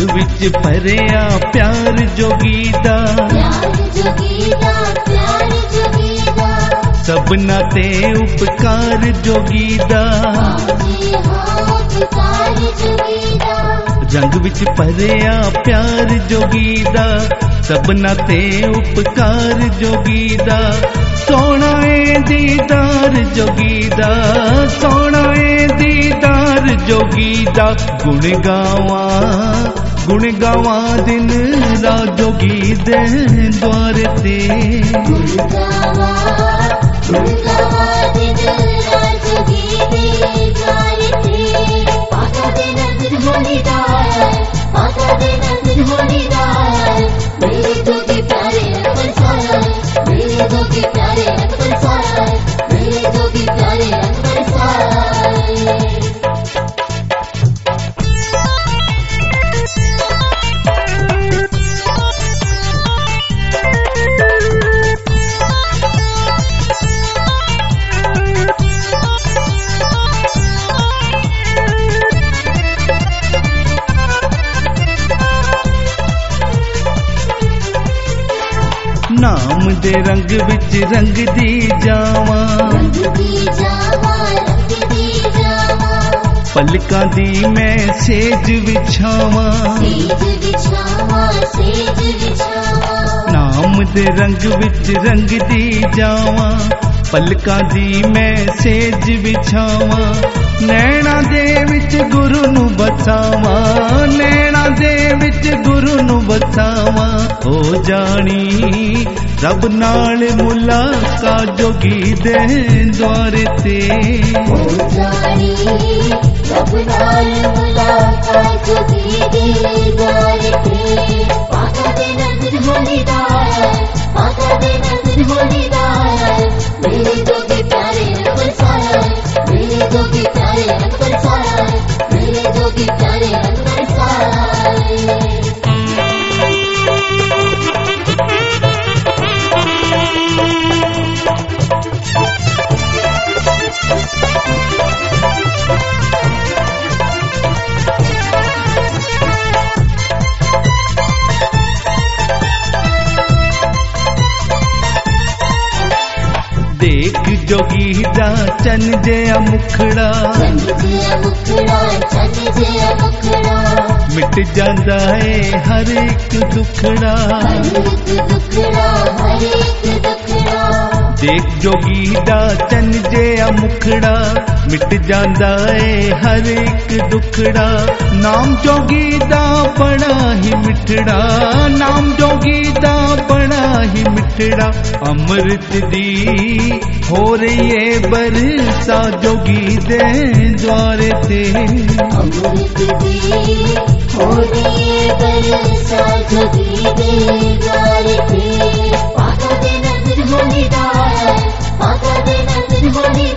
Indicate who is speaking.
Speaker 1: राग विच भरिया प्यार जोगीदा सबना ते
Speaker 2: उपकार जोगीदा जोगीदा ਜੋਗੀ ਦਾ ਜੀ ਹਾਂ ਪੁਕਾਰ ਜੋਗੀ ਦਾ
Speaker 1: ਰੰਗ ਵਿੱਚ ਭਰਿਆ ਪਿਆਰ ਜੋਗੀ ਦਾ ਸਭਨਾ ਤੇ ਉਪਕਾਰ ਜੋਗੀ ਦਾ ਸੋਹਣਾ ਏ ਦੀਦਾਰ ਜੋਗੀ ਦਾ ਸੋਹਣਾ ਏ ਦੀਦਾਰ ਜੋਗੀ ਦਾ ਗੁਣ ਗਾਵਾਂ ਗੁਣ ਗਾਵਾਂ ਦਿਨ ਰਾਤ ਜੋਗੀ ਦੇ ਦਵਾਰ ਤੇ
Speaker 2: ਗੁਰਗਾਵਾ ਗੁਰਗਾਵਾ ਦਿਨ ਰਾਤ गोरी गोरी गाल मेरी तो
Speaker 1: ਨਾਮ ਦੇ ਰੰਗ ਵਿੱਚ ਰੰਗ ਦੀ ਜਾਵਾਂ
Speaker 2: ਰੰਗ ਦੀ ਜਾਵਾ ਰੰਗ ਦੀ ਜਾਵਾ
Speaker 1: ਪਲਕਾਂ ਦੀ ਮੈਂ ਸੇਜ ਵਿਛਾਵਾਂ
Speaker 2: ਸੇਜ ਵਿਛਾਵਾ ਸੇਜ ਵਿਛਾਵਾ
Speaker 1: ਨਾਮ ਦੇ ਰੰਗ ਵਿੱਚ ਰੰਗ ਦੀ ਜਾਵਾਂ ਪਲਕਾਂ ਦੀ ਮੈਂ ਸੇਜ ਵਿਛਾਵਾਂ ਨੈਣਾ ਦੇ ਵਿੱਚ ਗੁਰੂ ਨੂੰ ਬਸਾਵਾਂ, ਨੈਣਾ ਦੇ ਵਿੱਚ ਗੁਰੂ ਨੂੰ ਬਸਾਵਾਂ। ਹੋ ਜਾਣੀ ਰੱਬ ਨਾਲ ਮੁਲਾਕਾਤ ਜੋਗੀ ਦੇ ਦਵਾਰ ਤੇ।
Speaker 2: ਹੋ ਜਾਣੀ ਰੱਬ ਨਾਲ ਮੁਲਾਕਾਤ ਜੋਗੀ ਦੇ ਦਰ ਤੇ। ਪਾਤਾ ਦੇ ਨਜ਼ਰ ਹੋਣੀ ਦਾ ਪਾਤਾ ਦੇ ਨਜ਼ਰ ਹੋਣੀ ਦਾ ਮੇਰੇ ਜੋਗੀ मेरे जोगी तारे अंतर साए मेरे जोगी तारे अंतर साए
Speaker 1: ਦੇਖ ਜੋਗੀ ਦਾ ਚੰਨ ਜਿਹਾ ਮੁਖੜਾ।
Speaker 2: ਚੰਨ ਜਿਹਾ ਮੁਖੜਾ ਚੰਨ ਜਿਹਾ ਮੁਖੜਾ।
Speaker 1: ਮਿਟ ਜਾਂਦਾ ਏ ਹਰ ਇੱਕ ਦੁਖੜਾ।
Speaker 2: ਹਰ ਇੱਕ ਦੁਖੜਾ ਹਰ ਇੱਕ
Speaker 1: ਨਾਮ ਜੋਗੀ ਦਾ ਬੜਾ ਹੀ ਮਿੱਠੜਾ, ਨਾਮ ਜੋਗੀ ਦਾ ਬਣਾ ਹੀ ਮਿੱਠੜਾ, ਅੰਮ੍ਰਿਤ ਦੀ ਹੋ ਰਹੀ ਏ ਬਰਸਾ ਜੋਗੀ ਦੇ ਦਵਾਰ ਤੇ।
Speaker 2: ਅੰਮ੍ਰਿਤ ਦੀ ਹੋਣੀ ਬਰਸਾ ਜੋਗੀ ਦੇ ਦਰ ਤੇ। ਪਾਤਾ ਦੇ ਨਜ਼ਰ ਹੋਣੀ ਦਾ ਪਾਤਾ ਦੇ ਨਜ਼ਰ ਹੋਣੀ